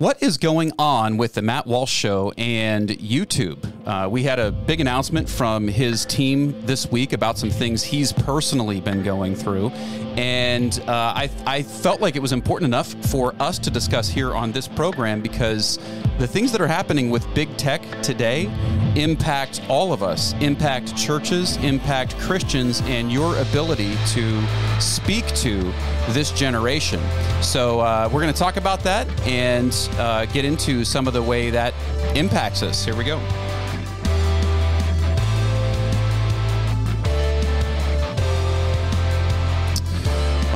What is going on with the Matt Walsh Show and YouTube? Uh, we had a big announcement from his team this week about some things he's personally been going through. And uh, I, I felt like it was important enough for us to discuss here on this program because the things that are happening with big tech today impact all of us, impact churches, impact Christians, and your ability to speak to this generation. So uh, we're going to talk about that and uh, get into some of the way that impacts us. Here we go.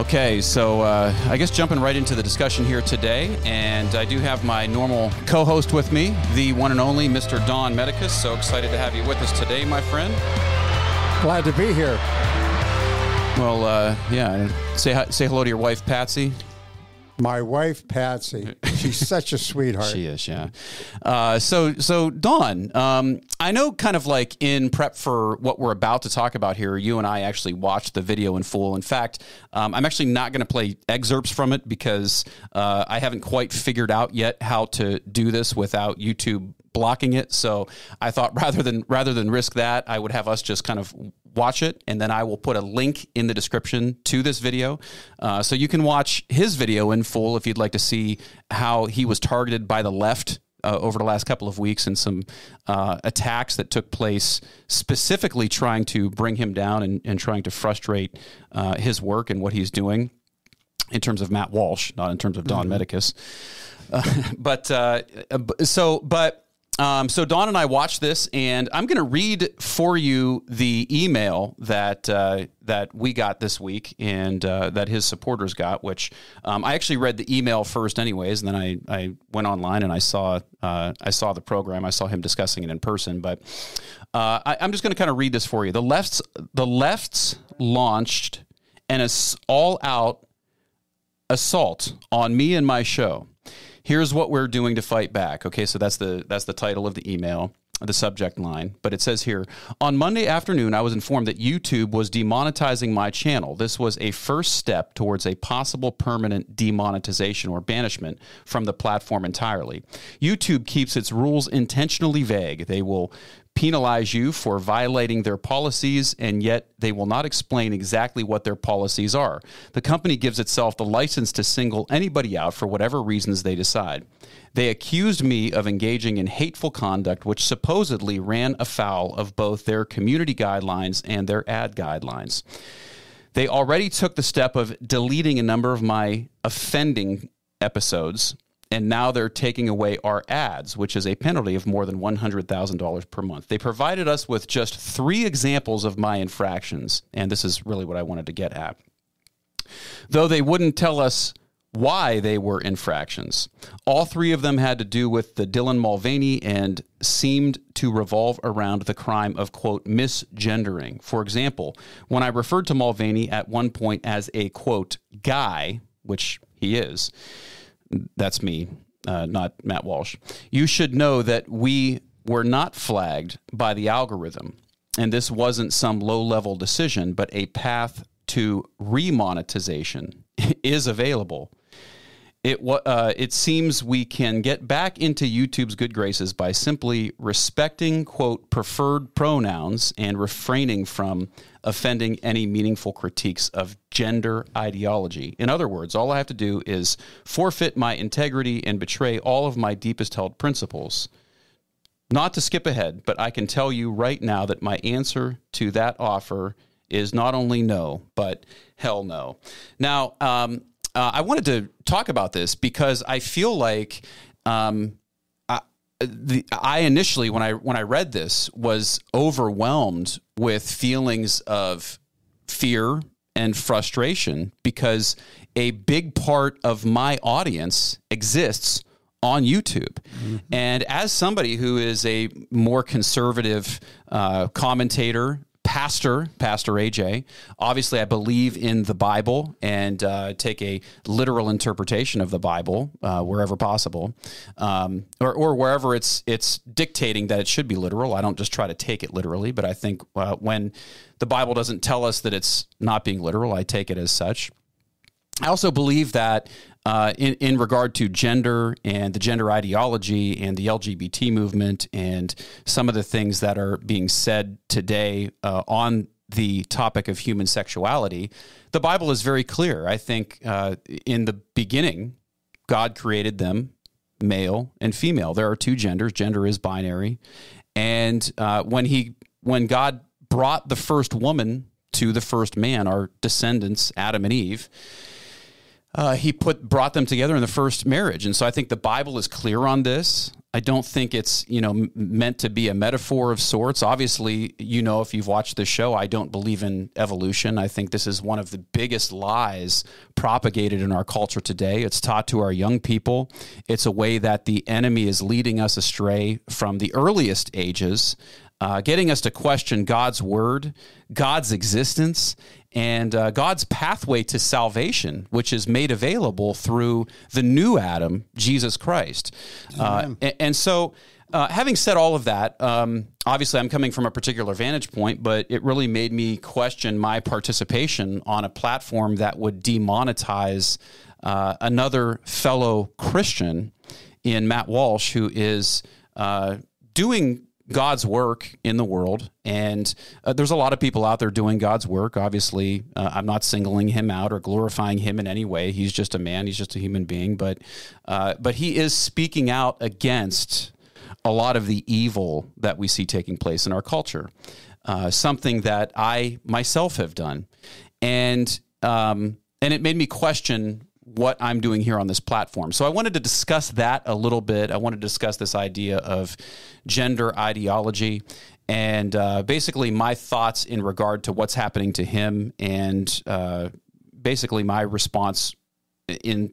Okay, so uh, I guess jumping right into the discussion here today, and I do have my normal co host with me, the one and only Mr. Don Medicus. So excited to have you with us today, my friend. Glad to be here. Well, uh, yeah, say, hi- say hello to your wife, Patsy. My wife, Patsy, she's such a sweetheart. She is, yeah. Uh, so, so Don, um, I know, kind of like in prep for what we're about to talk about here, you and I actually watched the video in full. In fact, um, I'm actually not going to play excerpts from it because uh, I haven't quite figured out yet how to do this without YouTube blocking it. So I thought rather than rather than risk that, I would have us just kind of watch it, and then I will put a link in the description to this video, uh, so you can watch his video in full if you'd like to see how he was targeted by the left. Uh, over the last couple of weeks, and some uh, attacks that took place specifically trying to bring him down and, and trying to frustrate uh, his work and what he's doing in terms of Matt Walsh, not in terms of Don Medicus. Uh, but uh, so, but um, so Don and I watched this, and I'm going to read for you the email that uh, that we got this week, and uh, that his supporters got. Which um, I actually read the email first, anyways, and then I, I went online and I saw uh, I saw the program. I saw him discussing it in person, but uh, I, I'm just going to kind of read this for you. The lefts the lefts launched an all out assault on me and my show. Here's what we're doing to fight back. Okay, so that's the that's the title of the email, the subject line. But it says here on Monday afternoon, I was informed that YouTube was demonetizing my channel. This was a first step towards a possible permanent demonetization or banishment from the platform entirely. YouTube keeps its rules intentionally vague. They will penalize you for violating their policies, and yet they will not explain exactly what their policies are. The company gives itself the license to single anybody out for whatever reasons they decide. They accused me of engaging in hateful conduct, which supposedly ran afoul of both their community guidelines and their ad guidelines. They already took the step of deleting a number of my offending episodes and now they're taking away our ads, which is a penalty of more than $100,000 per month. They provided us with just three examples of my infractions, and this is really what I wanted to get at. Though they wouldn't tell us why they were infractions. All three of them had to do with the Dylan Mulvaney and seemed to revolve around the crime of, quote, misgendering. For example, when I referred to Mulvaney at one point as a, quote, guy, which he is, that's me, uh, not Matt Walsh. You should know that we were not flagged by the algorithm, and this wasn't some low level decision, but a path to remonetization is available. It, uh, it seems we can get back into YouTube's good graces by simply respecting, quote, preferred pronouns and refraining from offending any meaningful critiques of gender ideology. In other words, all I have to do is forfeit my integrity and betray all of my deepest held principles. Not to skip ahead, but I can tell you right now that my answer to that offer is not only no, but hell no. Now, um, uh, I wanted to talk about this because I feel like um, I, the, I initially, when I when I read this, was overwhelmed with feelings of fear and frustration because a big part of my audience exists on YouTube. And as somebody who is a more conservative uh, commentator, pastor, Pastor AJ, obviously I believe in the Bible and uh, take a literal interpretation of the Bible uh, wherever possible, um, or, or wherever it's it's dictating that it should be literal. I don't just try to take it literally, but I think uh, when the Bible doesn't tell us that it's not being literal, I take it as such. I also believe that uh, in, in regard to gender and the gender ideology and the LGBT movement and some of the things that are being said today uh, on the topic of human sexuality, the Bible is very clear. I think uh, in the beginning, God created them male and female. There are two genders. Gender is binary, and uh, when he when God brought the first woman to the first man, our descendants, Adam and Eve. Uh, he put brought them together in the first marriage, and so I think the Bible is clear on this. I don't think it's you know meant to be a metaphor of sorts. Obviously, you know if you've watched the show, I don't believe in evolution. I think this is one of the biggest lies propagated in our culture today. It's taught to our young people. It's a way that the enemy is leading us astray from the earliest ages uh, getting us to question God's word, God's existence, and uh, God's pathway to salvation, which is made available through the new Adam, Jesus Christ. Uh, and, and, so, uh, having said all of that, um, obviously I'm coming from a particular vantage point, but it really made me question my participation on a platform that would demonetize uh, another fellow Christian in Matt Walsh, who is uh, doing God's work in the world. And uh, there's a lot of people out there doing God's work. Obviously, uh, I'm not singling him out or glorifying him in any way. He's just a man. He's just a human being. But uh, but he is speaking out against a lot of the evil that we see taking place in our culture. Uh, something that I myself have done, and um, and it made me question what I'm doing here on this platform. So I wanted to discuss that a little bit. I want to discuss this idea of gender ideology and uh, basically my thoughts in regard to what's happening to him and uh, basically my response in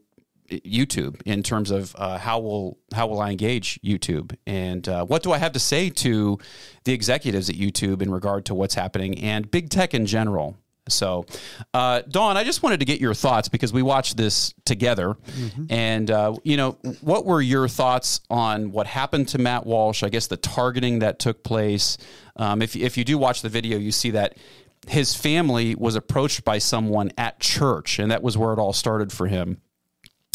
YouTube in terms of uh, how will how will I engage YouTube and uh, what do I have to say to the executives at YouTube in regard to what's happening and big tech in general. So, uh, Don, I just wanted to get your thoughts because we watched this together. Mm-hmm. And, uh, you know, what were your thoughts on what happened to Matt Walsh? I guess the targeting that took place. Um, if, if you do watch the video, you see that his family was approached by someone at church, and that was where it all started for him.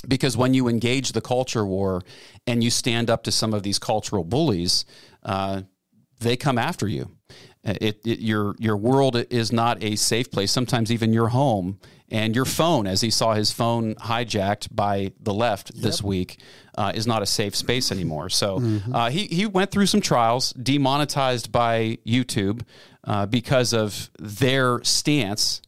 Because when you engage the culture war and you stand up to some of these cultural bullies, uh, they come after you. It, it, your your world is not a safe place. Sometimes even your home and your phone, as he saw his phone hijacked by the left yep. this week, uh, is not a safe space anymore. So mm-hmm. uh, he he went through some trials, demonetized by YouTube uh, because of their stance.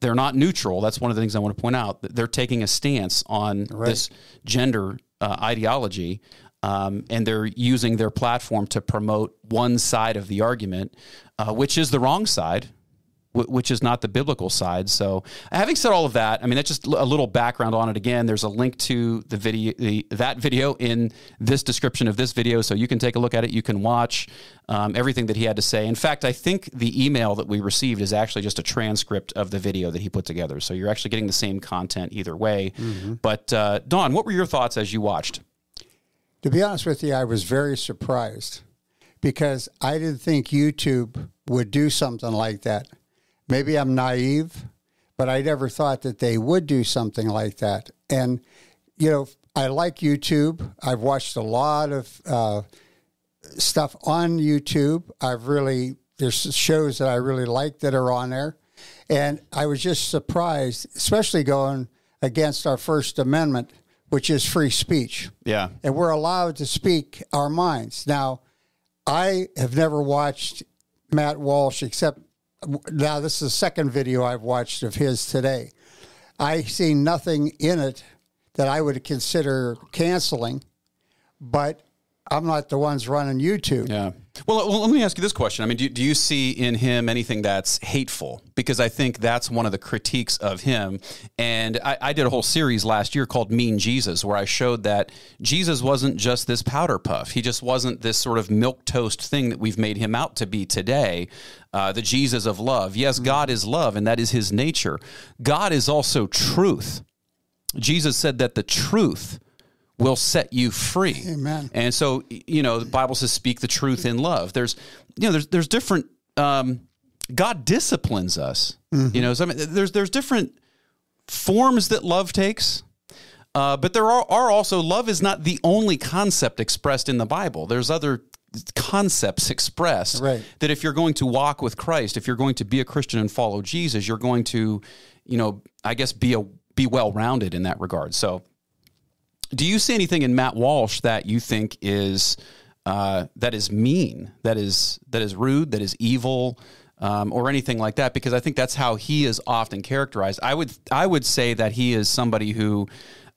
They're not neutral. That's one of the things I want to point out. They're taking a stance on right. this gender uh, ideology um, and they're using their platform to promote one side of the argument, uh, which is the wrong side, w- which is not the biblical side. So, having said all of that, I mean that's just a little background on it. Again, there's a link to the video, the, that video in this description of this video, so you can take a look at it. You can watch um, everything that he had to say. In fact, I think the email that we received is actually just a transcript of the video that he put together. So you're actually getting the same content either way. Mm-hmm. But uh, Don, what were your thoughts as you watched? To be honest with you, I was very surprised because I didn't think YouTube would do something like that. Maybe I'm naive, but I never thought that they would do something like that. And, you know, I like YouTube. I've watched a lot of uh, stuff on YouTube. I've really, there's shows that I really like that are on there. And I was just surprised, especially going against our First Amendment which is free speech. Yeah. And we're allowed to speak our minds. Now, I have never watched Matt Walsh except now this is the second video I've watched of his today. I see nothing in it that I would consider canceling, but I'm not the ones running YouTube. Yeah. Well, well, let me ask you this question. I mean, do, do you see in him anything that's hateful? Because I think that's one of the critiques of him. And I, I did a whole series last year called Mean Jesus, where I showed that Jesus wasn't just this powder puff. He just wasn't this sort of milk toast thing that we've made him out to be today. Uh, the Jesus of love. Yes, God is love, and that is his nature. God is also truth. Jesus said that the truth will set you free. Amen. And so, you know, the Bible says, "Speak the truth in love." There's, you know, there's there's different. Um, God disciplines us. Mm-hmm. You know, so I mean, there's there's different forms that love takes. Uh, but there are, are also love is not the only concept expressed in the Bible. There's other concepts expressed Right. that if you're going to walk with Christ, if you're going to be a Christian and follow Jesus, you're going to, you know, I guess be a be well rounded in that regard. So, do you see anything in Matt Walsh that you think is uh, that is mean, that is that is rude, that is evil, um, or anything like that? Because I think that's how he is often characterized. I would I would say that he is somebody who.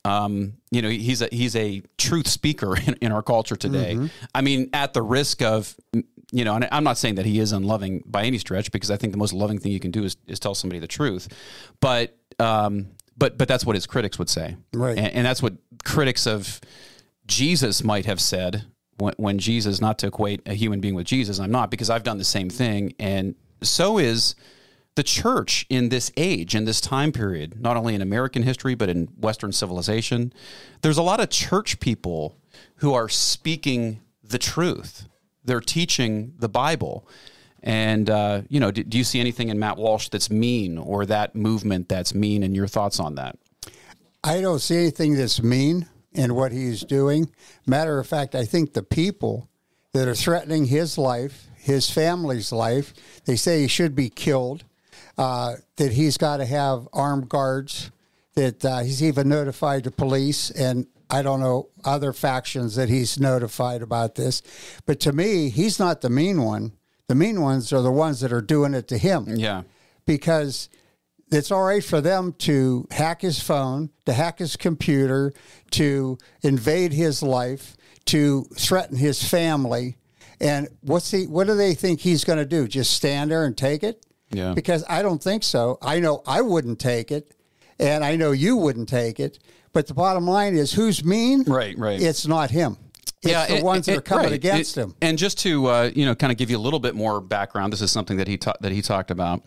Um, you know, he's a he's a truth speaker in, in our culture today. I mean, at the risk of, you know, and I'm not saying that he is unloving by any stretch, because I think the most loving thing you can do is, is tell somebody the truth. But um, but but that's what his critics would say, Right. And, and that's what critics of Jesus might have said when, when Jesus, not to equate a human being with Jesus, I'm not because I've done the same thing, and so is the church in this age, in this time period, not only in American history, but in Western civilization. There's a lot of church people who are speaking the truth. They're teaching the Bible. And, uh, you know, do, do you see anything in Matt Walsh that's mean or that movement that's mean and your thoughts on that? I don't see anything that's mean in what he's doing. Matter of fact, I think the people that are threatening his life, his family's life, they say he should be killed, uh, that he's got to have armed guards, that uh, he's even notified the police and I don't know other factions that he's notified about this. But to me, he's not the mean one. The mean ones are the ones that are doing it to him Yeah. because it's all right for them to hack his phone, to hack his computer, to invade his life, to threaten his family. And what's he what do they think he's going to do? Just stand there and take it? Yeah. Because I don't think so. I know I wouldn't take it, and I know you wouldn't take it. But the bottom line is who's mean? Right, right. It's not him. It's the and- ones that are coming right. against It- him. And just to uh, you know, kind of give you a little bit more background, this is something that he ta- that he talked about.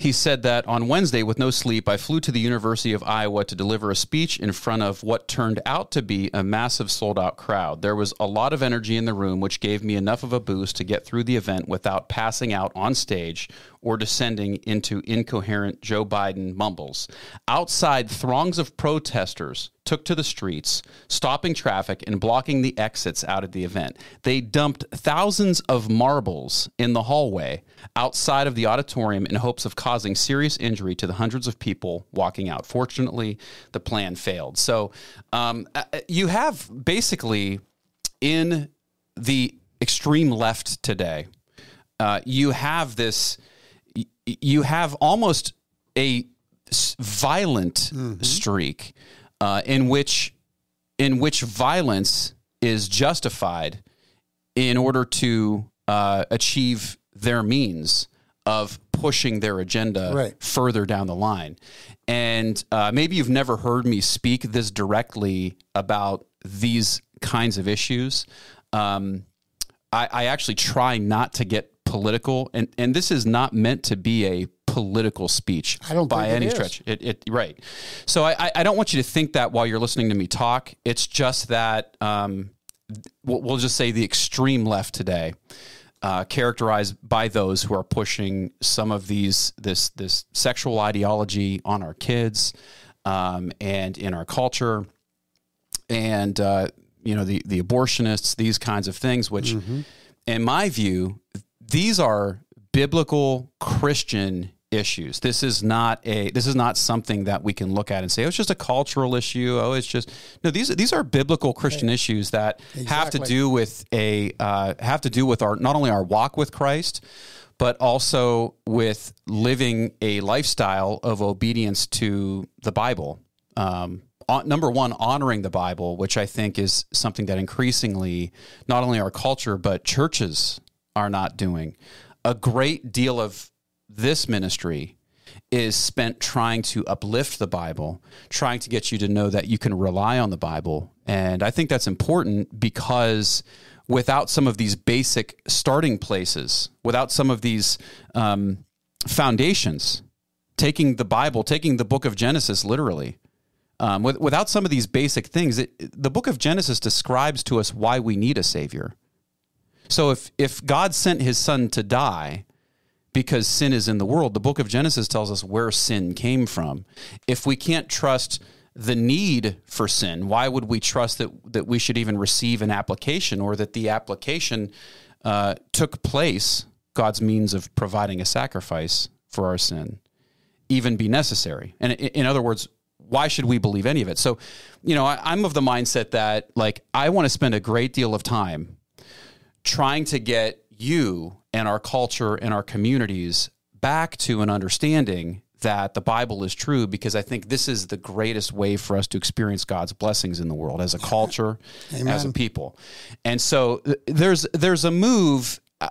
He said that on Wednesday, with no sleep, I flew to the University of Iowa to deliver a speech in front of what turned out to be a massive sold out crowd. There was a lot of energy in the room, which gave me enough of a boost to get through the event without passing out on stage or descending into incoherent Joe Biden mumbles. Outside, throngs of protesters took to the streets, stopping traffic and blocking the exits out of the event. They dumped thousands of marbles in the hallway outside of the auditorium in hopes of causing serious injury to the hundreds of people walking out. Fortunately, the plan failed. So um, uh, you have basically in the extreme left today, uh, you have this, you have almost a violent streak uh, in which in which violence is justified in order to uh, achieve their means of pushing their agenda Right. further down the line. And uh, maybe you've never heard me speak this directly about these kinds of issues. Um, I, I actually try not to get political, and, and this is not meant to be a political speech I don't by think it any stretch. It, it right. So I, I- don't want you to think that while you're listening to me talk. It's just that um, we'll, we'll just say the extreme left today, uh, characterized by those who are pushing some of these this this sexual ideology on our kids um, and in our culture, and uh, you know the the abortionists, these kinds of things, which, in my view, these are biblical Christian issues. This is not a this is not something that we can look at and say, oh, it's just a cultural issue. Oh, it's just no. These these are biblical Christian issues that have to do with a uh, have to do with our not only our walk with Christ, but also with living a lifestyle of obedience to the Bible. Um, on- number one, honoring the Bible, which I think is something that increasingly not only our culture but churches are not doing. A great deal of this ministry is spent trying to uplift the Bible, trying to get you to know that you can rely on the Bible. And I think that's important because without some of these basic starting places, without some of these um, foundations, taking the Bible, taking the book of Genesis literally, um, with, without some of these basic things, it, the book of Genesis describes to us why we need a Savior. So if if God sent His Son to die, because sin is in the world. The book of Genesis tells us where sin came from. If we can't trust the need for sin, why would we trust that that we should even receive an application or that the application uh, took place, God's means of providing a sacrifice for our sin, even be necessary? And in, other words, why should we believe any of it? So, you know, I, I'm of the mindset that like I want to spend a great deal of time trying to get you and our culture and our communities back to an understanding that the Bible is true because I think this is the greatest way for us to experience God's blessings in the world as a culture, as a people. And so there's there's a move uh,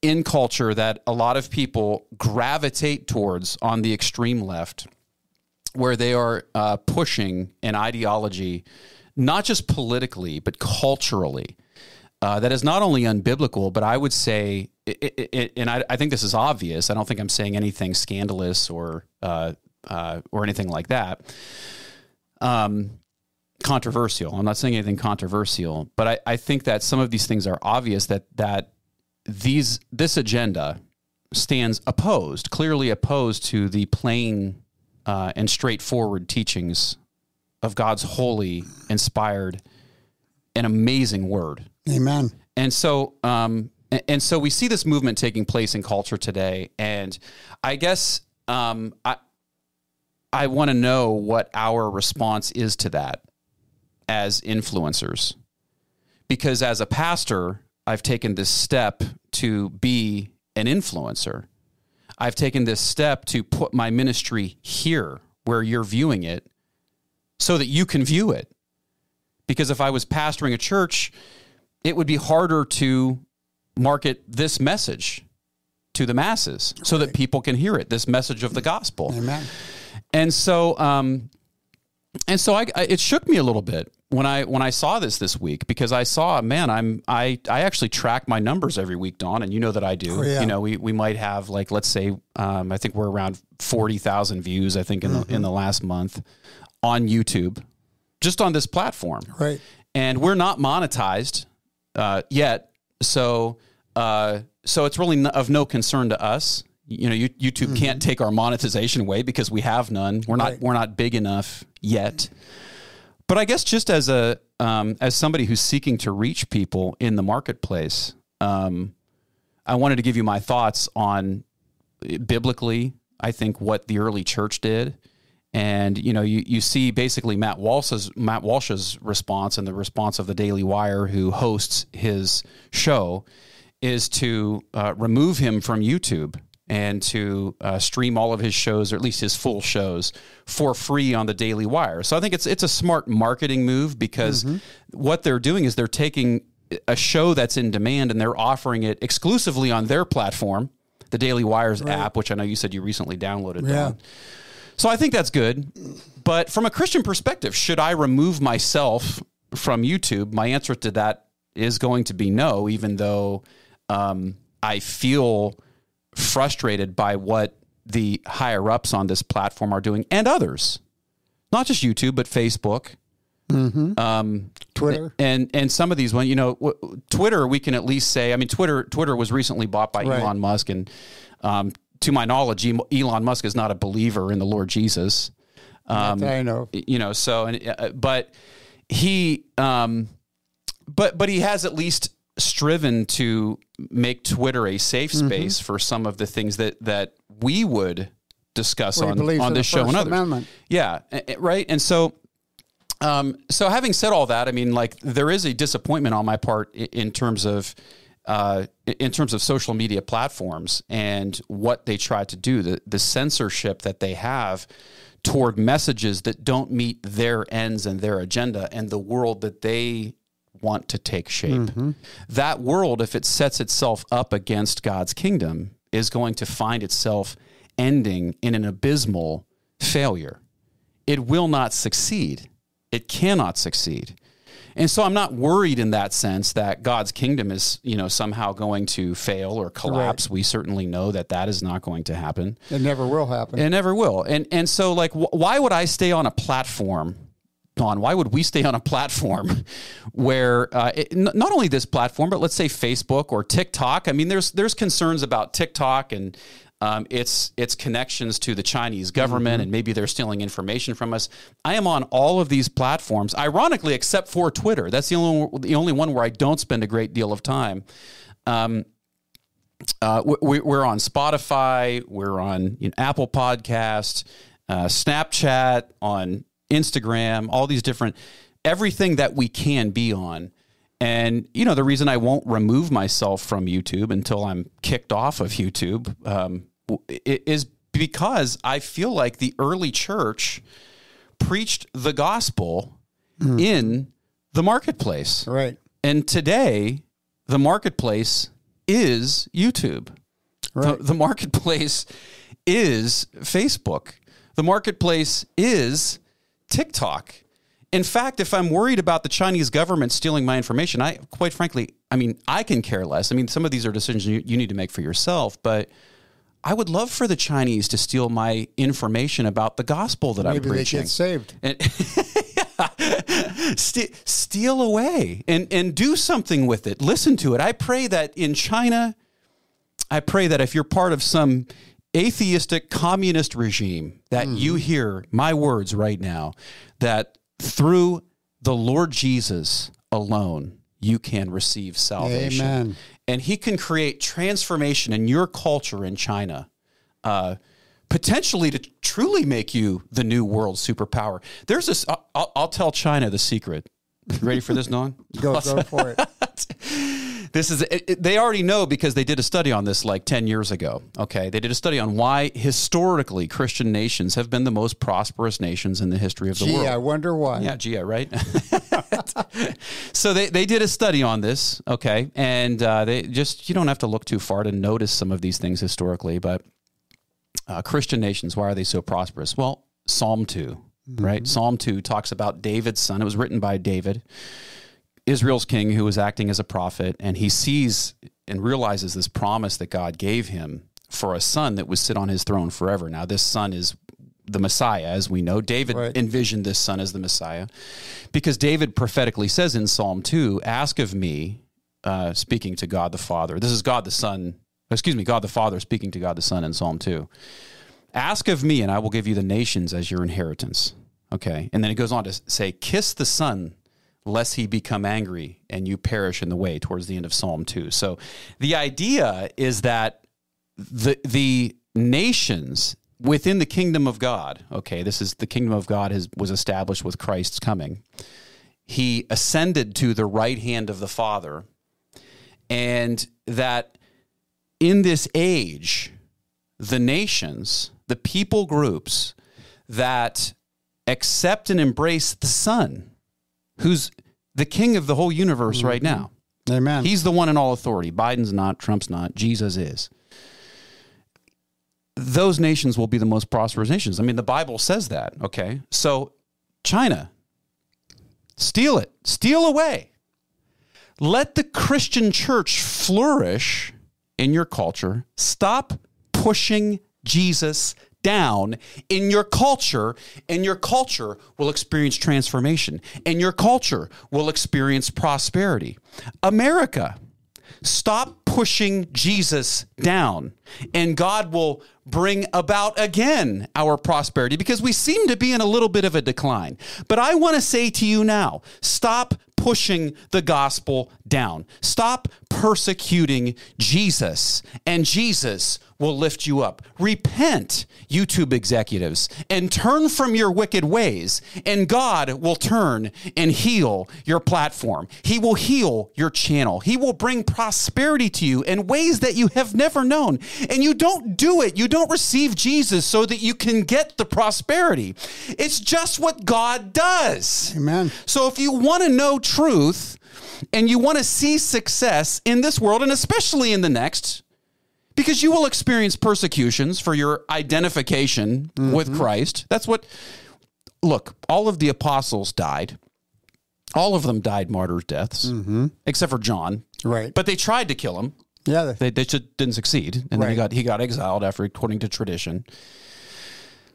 in culture that a lot of people gravitate towards on the extreme left where they are uh, pushing an ideology not just politically but culturally uh, that is not only unbiblical, but I would say, it, it, and I, I, think this is obvious. I don't think I'm saying anything scandalous or uh, uh, or anything like that. Um, controversial. I'm not saying anything controversial, but I, I think that some of these things are obvious. That that these this agenda stands opposed, clearly opposed to the plain uh, and straightforward teachings of God's holy, inspired, and amazing Word. Amen. And so, um, and so we see this movement taking place in culture today, and I guess um, I I want to know what our response is to that as influencers, because as a pastor, I've taken this step to be an influencer. I've taken this step to put my ministry here where you're viewing it, so that you can view it. Because if I was pastoring a church it would be harder to market this message to the masses so that people can hear it this message of the gospel Amen. and so um and so I, I, it shook me a little bit when I when I saw this this week because I saw man I'm I I actually track my numbers every week Don and you know that I do Oh, yeah. you know we we might have like let's say um, I think we're around forty thousand views I think in the in the last month on YouTube just on this platform Right. and we're not monetized uh, yet. So uh, so it's really of no concern to us. You know, you, YouTube can't take our monetization away because we have none. We're not Right. we're not big enough yet. But I guess just as a um, as somebody who's seeking to reach people in the marketplace, um, I wanted to give you my thoughts on biblically. I think what the early church did, and you know, you, you see basically Matt Walsh's Matt Walsh's response and the response of the Daily Wire, who hosts his show, is to uh, remove him from YouTube and to uh, stream all of his shows, or at least his full shows, for free on the Daily Wire. So I think it's it's a smart marketing move because what they're doing is they're taking a show that's in demand and they're offering it exclusively on their platform, the Daily Wire's app, which I know you said you recently downloaded. Yeah. So I think that's good. But from a Christian perspective, should I remove myself from YouTube? My answer to that is going to be no, even though um, I feel frustrated by what the higher ups on this platform are doing and others, not just YouTube, but Facebook. Um, Twitter. and and some of these one, you know, w- Twitter, we can at least say. I mean, Twitter Twitter was recently bought by Right. Elon Musk, and um, to my knowledge, Elon Musk is not a believer in the Lord Jesus. That I know. You know, so and uh, but he, um, but but he has at least striven to make Twitter a safe Mm-hmm. space for some of the things that that we would discuss Well, on on this show and others. Amendment. Yeah, right. And so, um, so having said all that, I mean, like there is a disappointment on my part in terms of, uh, in terms of social media platforms and what they try to do, the the censorship that they have toward messages that don't meet their ends and their agenda and the world that they want to take shape. That world, if it sets itself up against God's kingdom, is going to find itself ending in an abysmal failure. It will not succeed. It cannot succeed. And so I'm not worried in that sense that God's kingdom is, you know, somehow going to fail or collapse. We certainly know that that is not going to happen. It never will happen. It never will. And and so like wh- why would I stay on a platform Don, why would we stay on a platform where uh, it, n- not only this platform, but let's say Facebook or TikTok? I mean, there's there's concerns about TikTok and um, its its connections to the Chinese government, and maybe they're stealing information from us. I am on all of these platforms, ironically, except for Twitter. That's the only the only one where I don't spend a great deal of time. Um, uh, we, we're on Spotify, we're on you know, Apple Podcast, uh, Snapchat, on Instagram, all these different everything that we can be on. And you know the reason I won't remove myself from YouTube until I'm kicked off of YouTube um, is because I feel like the early church preached the gospel mm. in the marketplace. Right. And today, the marketplace is YouTube. Right. The, the marketplace is Facebook. The marketplace is TikTok. In fact, if I'm worried about the Chinese government stealing my information, I quite frankly, I mean, I can care less. I mean, some of these are decisions you, you need to make for yourself, but I would love for the Chinese to steal my information about the gospel that Maybe I'm preaching. Maybe they get saved. And St- steal away and, and do something with it. Listen to it. I pray that in China, I pray that if you're part of some atheistic communist regime, that mm. you hear my words right now, that through the Lord Jesus alone, you can receive salvation. Amen. And he can create transformation in your culture in China, uh, potentially to truly make you the new world superpower. There's this, I'll, I'll tell China the secret. ready for this, Don? go, go for it. this is it, it, they already know because they did a study on this like 10 years ago okay they did a study on why historically christian nations have been the most prosperous nations in the history of the gee, world i wonder why yeah gee right so they, they did a study on this okay and uh, they just you don't have to look too far to notice some of these things historically but uh, christian nations why are they so prosperous well psalm 2 mm-hmm. right psalm 2 talks about david's son it was written by david Israel's king who was acting as a prophet, and he sees and realizes this promise that God gave him for a son that would sit on his throne forever. Now, this son is the Messiah, as we know. David right. envisioned this son as the Messiah because David prophetically says in Psalm 2 Ask of me, uh, speaking to God the Father. This is God the Son, excuse me, God the Father speaking to God the Son in Psalm 2. Ask of me, and I will give you the nations as your inheritance. Okay. And then it goes on to say, Kiss the Son lest he become angry and you perish in the way towards the end of psalm 2 so the idea is that the the nations within the kingdom of god okay this is the kingdom of god has, was established with christ's coming he ascended to the right hand of the father and that in this age the nations the people groups that accept and embrace the son who's the king of the whole universe mm-hmm. right now. Amen. He's the one in all authority. Biden's not, Trump's not, Jesus is. Those nations will be the most prosperous nations. I mean, the Bible says that, okay? So, China, steal it, steal away. Let the Christian church flourish in your culture. Stop pushing Jesus down in your culture, and your culture will experience transformation, and your culture will experience prosperity. America, stop pushing Jesus down, and God will bring about again our prosperity because we seem to be in a little bit of a decline. But I want to say to you now stop pushing the gospel down. Stop persecuting Jesus, and Jesus will lift you up. Repent, YouTube executives, and turn from your wicked ways, and God will turn and heal your platform. He will heal your channel. He will bring prosperity to you in ways that you have never known. And you don't do it, you don't receive Jesus so that you can get the prosperity. It's just what God does. Amen. So if you want to know truth and you want to see success in this world and especially in the next, because you will experience persecutions for your identification mm-hmm. with Christ. That's what, look, all of the apostles died. All of them died martyrs' deaths, mm-hmm. except for John. Right. But they tried to kill him. Yeah. They, they just didn't succeed. And right. then he got, he got exiled after, according to tradition.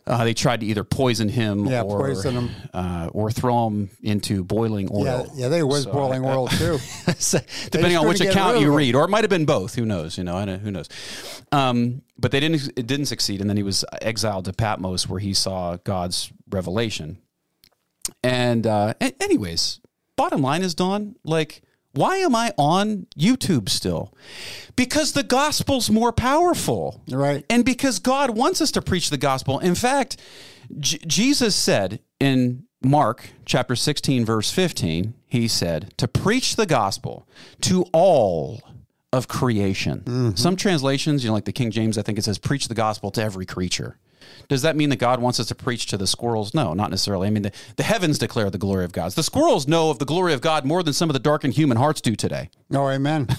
Uh, they tried to either poison him Yeah, or poison him. Uh, or throw him into boiling oil. yeah, yeah, they was boiling oil too. So, depending on which account you read, or it might have been both. Who knows? You know, I don't, who knows? Um, but they didn't. It didn't succeed, and then he was exiled to Patmos, where he saw God's revelation. And uh, anyways, bottom line is, Don, like, why am I on YouTube still? Because the gospel's more powerful, Right. And because God wants us to preach the gospel. In fact, J- Jesus said in Mark chapter 16, verse 15, he said, to preach the gospel to all of creation. Mm-hmm. Some translations, you know, like the King James, I think it says, preach the gospel to every creature. Does that mean that God wants us to preach to the squirrels? No, not necessarily. I mean, the, the heavens declare the glory of God. The squirrels know of the glory of God more than some of the darkened human hearts do today. Oh, amen.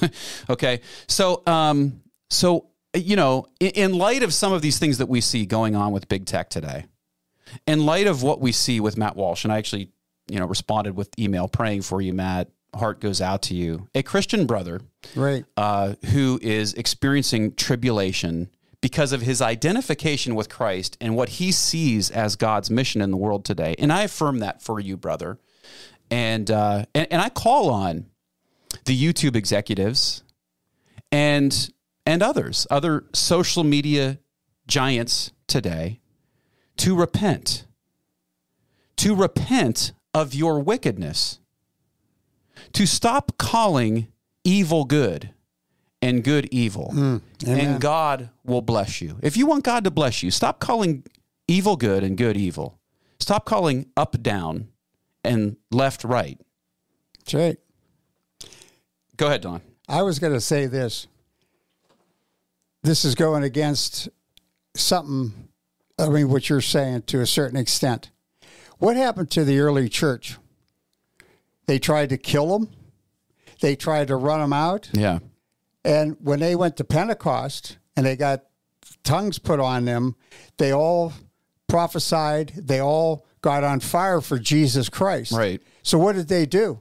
Okay. So, um, so you know, in, in light of some of these things that we see going on with big tech today, in light of what we see with Matt Walsh, and I actually, you know, responded with email praying for you, Matt. Heart goes out to you. A Christian brother right. uh, who is experiencing tribulation because of his identification with Christ and what he sees as God's mission in the world today. And I affirm that for you, brother. And uh, and, and I call on the YouTube executives and and others, other social media giants today, to repent. To repent of your wickedness. To stop calling evil good and good evil. Mm, and God will bless you. If you want God to bless you, stop calling evil good and good evil. Stop calling up down and left right. That's right. Go ahead, Don. I was going to say this. This is going against something, I mean, what you're saying to a certain extent. What happened to the early church? They tried to kill them, they tried to run them out. Yeah. And when they went to Pentecost and they got tongues put on them, they all prophesied, they all got on fire for Jesus Christ. Right. So what did they do?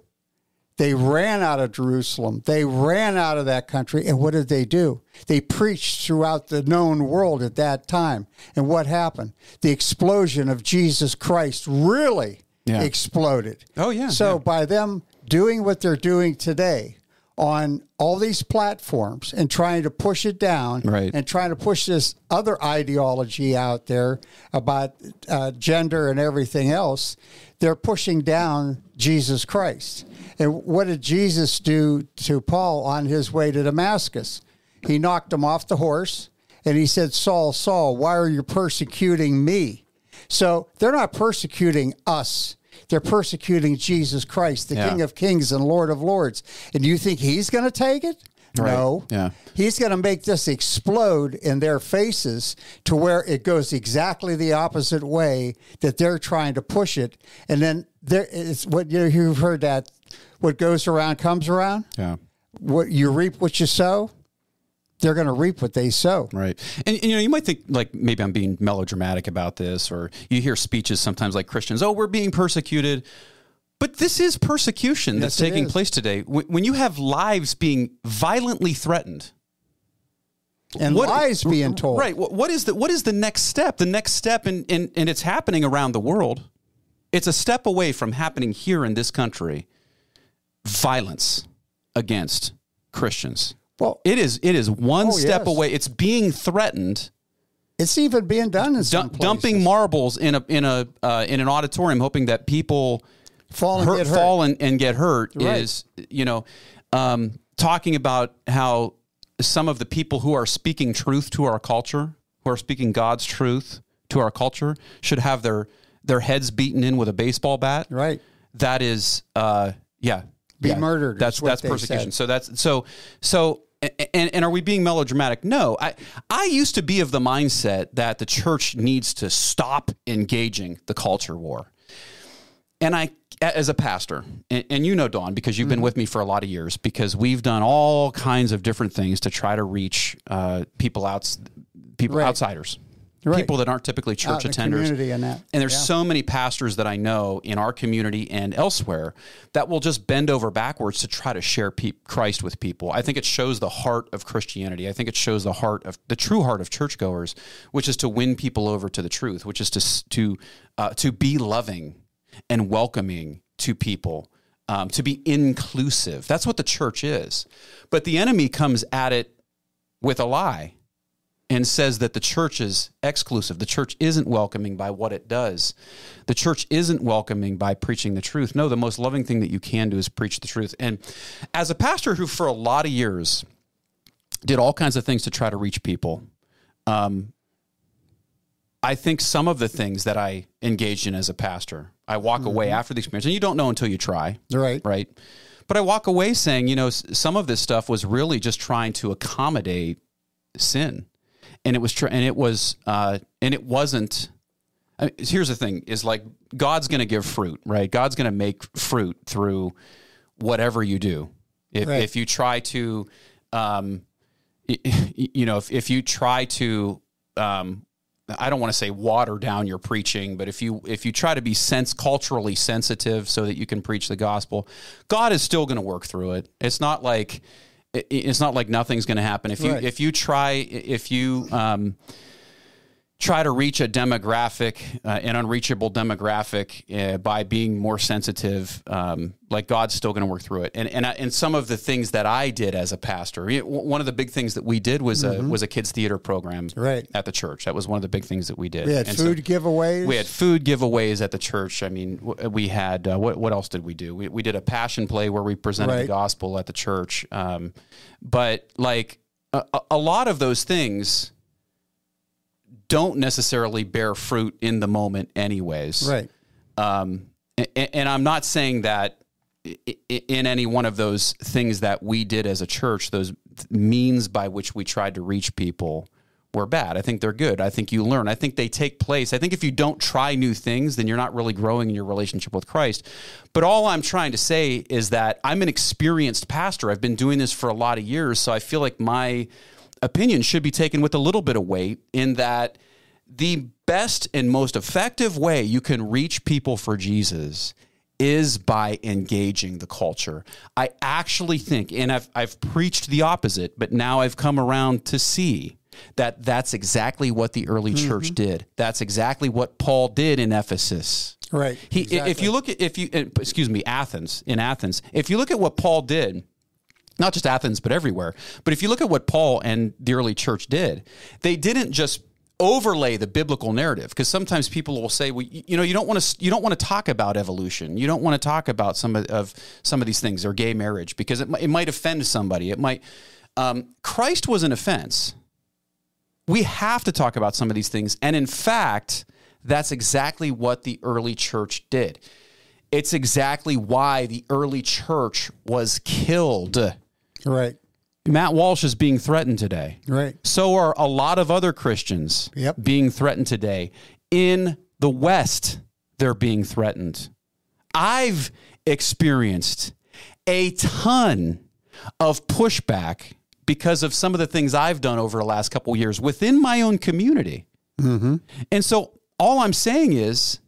They ran out of Jerusalem. They ran out of that country. And what did they do? They preached throughout the known world at that time. And what happened? The explosion of Jesus Christ really Yeah. exploded. Oh, yeah, So yeah. by them doing what they're doing today on all these platforms and trying to push it down Right. and trying to push this other ideology out there about uh, gender and everything else, they're pushing down Jesus Christ. And what did Jesus do to Paul on his way to Damascus? He knocked him off the horse and he said, Saul, Saul, why are you persecuting me? So they're not persecuting us. They're persecuting Jesus Christ, the Yeah. King of Kings and Lord of Lords. And you think he's going to take it? Right. No. Yeah. He's going to make this explode in their faces to where it goes exactly the opposite way that they're trying to push it. And then there is what you know, you've heard that what goes around comes around. Yeah. What you reap what you sow, they're going to reap what they sow. Right. And, and, you know, you might think like maybe I'm being melodramatic about this, or you hear speeches sometimes like Christians, oh, we're being persecuted. But this is persecution that's Yes, it taking is. place today. When when you have lives being violently threatened, And What- lies being told. Right. What, what is the what is the next step? The next step, and and and it's happening around the world. It's a step away from happening here in this country. Violence against Christians. Well, It is. It is one Oh, step yes. away. It's being threatened. it's even being done in some Dump, dumping marbles in a in a uh, in an auditorium, hoping that people Fall and hurt, get hurt. fall and, and get hurt Right. is you know um, talking about how some of the people who are speaking truth to our culture, who are speaking God's truth to our culture, should have their their heads beaten in with a baseball bat. Right. That is, uh, yeah, Be yeah. murdered That's that's persecution. said. So that's so so. And, and are we being melodramatic? No. I I used to be of the mindset that the church needs to stop engaging the culture war. And I, as a pastor, and, and you know, Don, because you've been with me for a lot of years, because we've done all kinds of different things to try to reach uh, people outs, people Right. outsiders, Right. people that aren't typically church attenders. and that. And there's Yeah. so many pastors that I know in our community and elsewhere that will just bend over backwards to try to share pe- Christ with people. I think it shows the heart of Christianity. I think it shows the heart of the true heart of churchgoers, which is to win people over to the truth, which is to to uh, to be loving and welcoming to people, um, to be inclusive. That's what the church is. But the enemy comes at it with a lie and says that the church is exclusive. The church isn't welcoming by what it does. The church isn't welcoming by preaching the truth. No, the most loving thing that you can do is preach the truth. And as a pastor who, for a lot of years, did all kinds of things to try to reach people, um, I think some of the things that I engaged in as a pastor, I walk away after the experience, and you don't know until you try Right. right? But I walk away saying, you know, some of this stuff was really just trying to accommodate sin, and it was true and it was uh, and it wasn't. I here's the thing: is like God's going to give fruit, right? God's going to make fruit through whatever you do. If Right. if you try to, um, you know, if if you try to um, I don't want to say water down your preaching, but if you if you try to be sense culturally sensitive so that you can preach the gospel, God is still going to work through it. It's not like it- it's not like nothing's going to happen. If you Right. if you try if you um, try to reach a demographic, uh, an unreachable demographic, uh, by being more sensitive, um, like God's still going to work through it. And and I, and some of the things that I did as a pastor, one of the big things that we did was a was a kids theater program Mm-hmm. Right. at the church. That was one of the big things that we did. We had And so food giveaways. we had food giveaways at the church. I mean, we had uh, what? What else did we do? We, we did a passion play where we presented the gospel at the church. Um, but like a- a lot of those things don't necessarily bear fruit in the moment, anyways. right. Um, and, and I'm not saying that in any one of those things that we did as a church, those means by which we tried to reach people were bad. I think they're good. I think you learn. I think they take place. I think if you don't try new things, then you're not really growing in your relationship with Christ. But all I'm trying to say is that I'm an experienced pastor. I've been doing this for a lot of years. So I feel like my opinion should be taken with a little bit of weight in that the best and most effective way you can reach people for Jesus is by engaging the culture. I actually think, and I've, I've preached the opposite, but now I've come around to see that that's exactly what the early mm-hmm. church did. That's exactly what Paul did in Ephesus. Right. He, if you look at, if you, excuse me, Athens, in Athens, if you look at what Paul did, not just Athens, but everywhere. But if you look at what Paul and the early church did, they didn't just overlay the biblical narrative because sometimes people will say, well, you know, you don't want to you don't want to talk about evolution. You don't want to talk about some of, of some of these things or gay marriage because it, it might offend somebody. It might. Um, Christ was an offense. We have to talk about some of these things, and in fact, that's exactly what the early church did. It's exactly why the early church was killed. Right. Matt Walsh is being threatened today. Right. So are a lot of other Christians Yep. being threatened today. In the West, they're being threatened. I've experienced a ton of pushback because of some of the things I've done over the last couple of years within my own community. Mm-hmm. And so all I'm saying is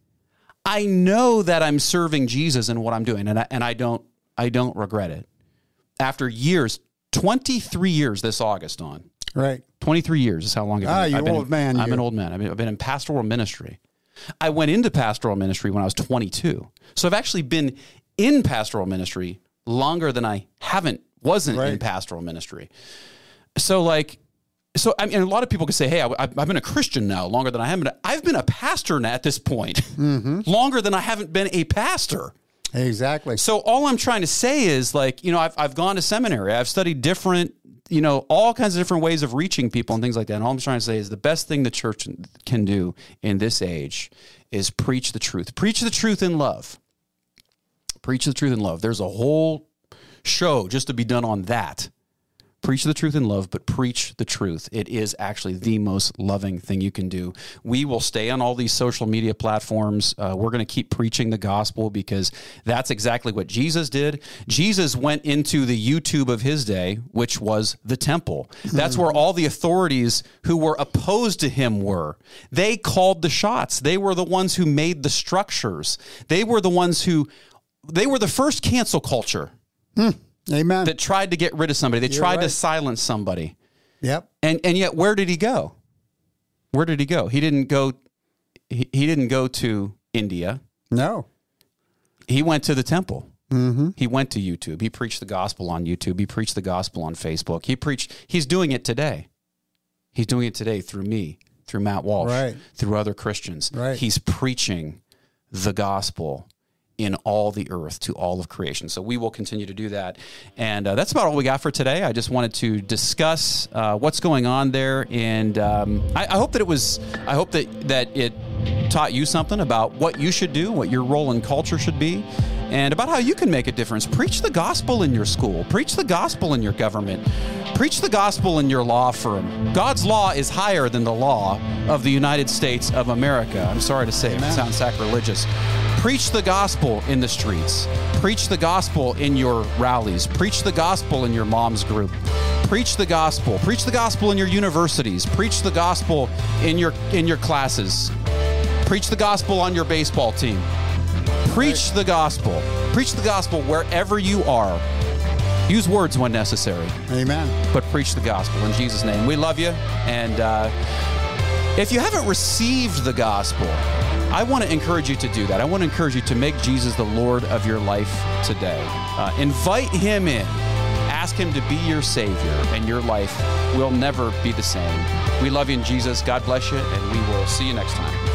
I know that I'm serving Jesus in what I'm doing and I, and I don't I don't regret it. After years, 23 years this August on. Right. 23 years is how long I've Ah, you I've been- old man, I'm you. an old man. I've been, I've been in pastoral ministry. I went into pastoral ministry when I was 22. So I've actually been in pastoral ministry longer than I haven't wasn't in pastoral ministry. So like so I mean a lot of people could say, "Hey, I, I've I've been a Christian now longer than I have been. I've been a pastor now at this point, Mm-hmm. longer than I haven't been a pastor." Exactly. So all I'm trying to say is like, you know, I've, I've gone to seminary. I've studied different, you know, all kinds of different ways of reaching people and things like that. And all I'm trying to say is the best thing the church can do in this age is preach the truth. Preach the truth in love. Preach the truth in love. There's a whole show just to be done on that. Preach the truth in love, but preach the truth. It is actually the most loving thing you can do. We will stay on all these social media platforms. Uh, we're going to keep preaching the gospel because that's exactly what Jesus did. Jesus went into the YouTube of his day, which was the temple. That's where all the authorities who were opposed to him were. They called the shots. They were the ones who made the structures. They were the ones who, they were the first cancel culture Amen. that tried to get rid of somebody. They tried to silence somebody. yep. And and yet where did he go? Where did he go? He didn't go he, he didn't go to India. No. He went to the temple. Mm-hmm. He went to YouTube. He preached the gospel on YouTube. He preached the gospel on Facebook. He preached he's doing it today. He's doing it today through me, through Matt Walsh, Right. through other Christians. Right. He's preaching the gospel in all the earth to all of creation. So we will continue to do that. And uh, that's about all we got for today. I just wanted to discuss uh, what's going on there. And um, I, I hope that it was, I hope that, that it taught you something about what you should do, what your role in culture should be, and about how you can make a difference. Preach the gospel in your school, preach the gospel in your government, preach the gospel in your law firm. God's law is higher than the law of the United States of America. I'm sorry to say, it sounds sacrilegious. Preach the gospel in the streets. Preach the gospel in your rallies. Preach the gospel in your mom's group. Preach the gospel. Preach the gospel in your universities. Preach the gospel in your in your classes. Preach the gospel on your baseball team. Preach the gospel. Preach the gospel wherever you are. Use words when necessary, Amen. but preach the gospel in Jesus' name. We love you. And uh, if you haven't received the gospel, I want to encourage you to do that. I want to encourage you to make Jesus the Lord of your life today. Uh, invite him in. Ask him to be your Savior, and your life will never be the same. We love you in Jesus. God bless you, and we will see you next time.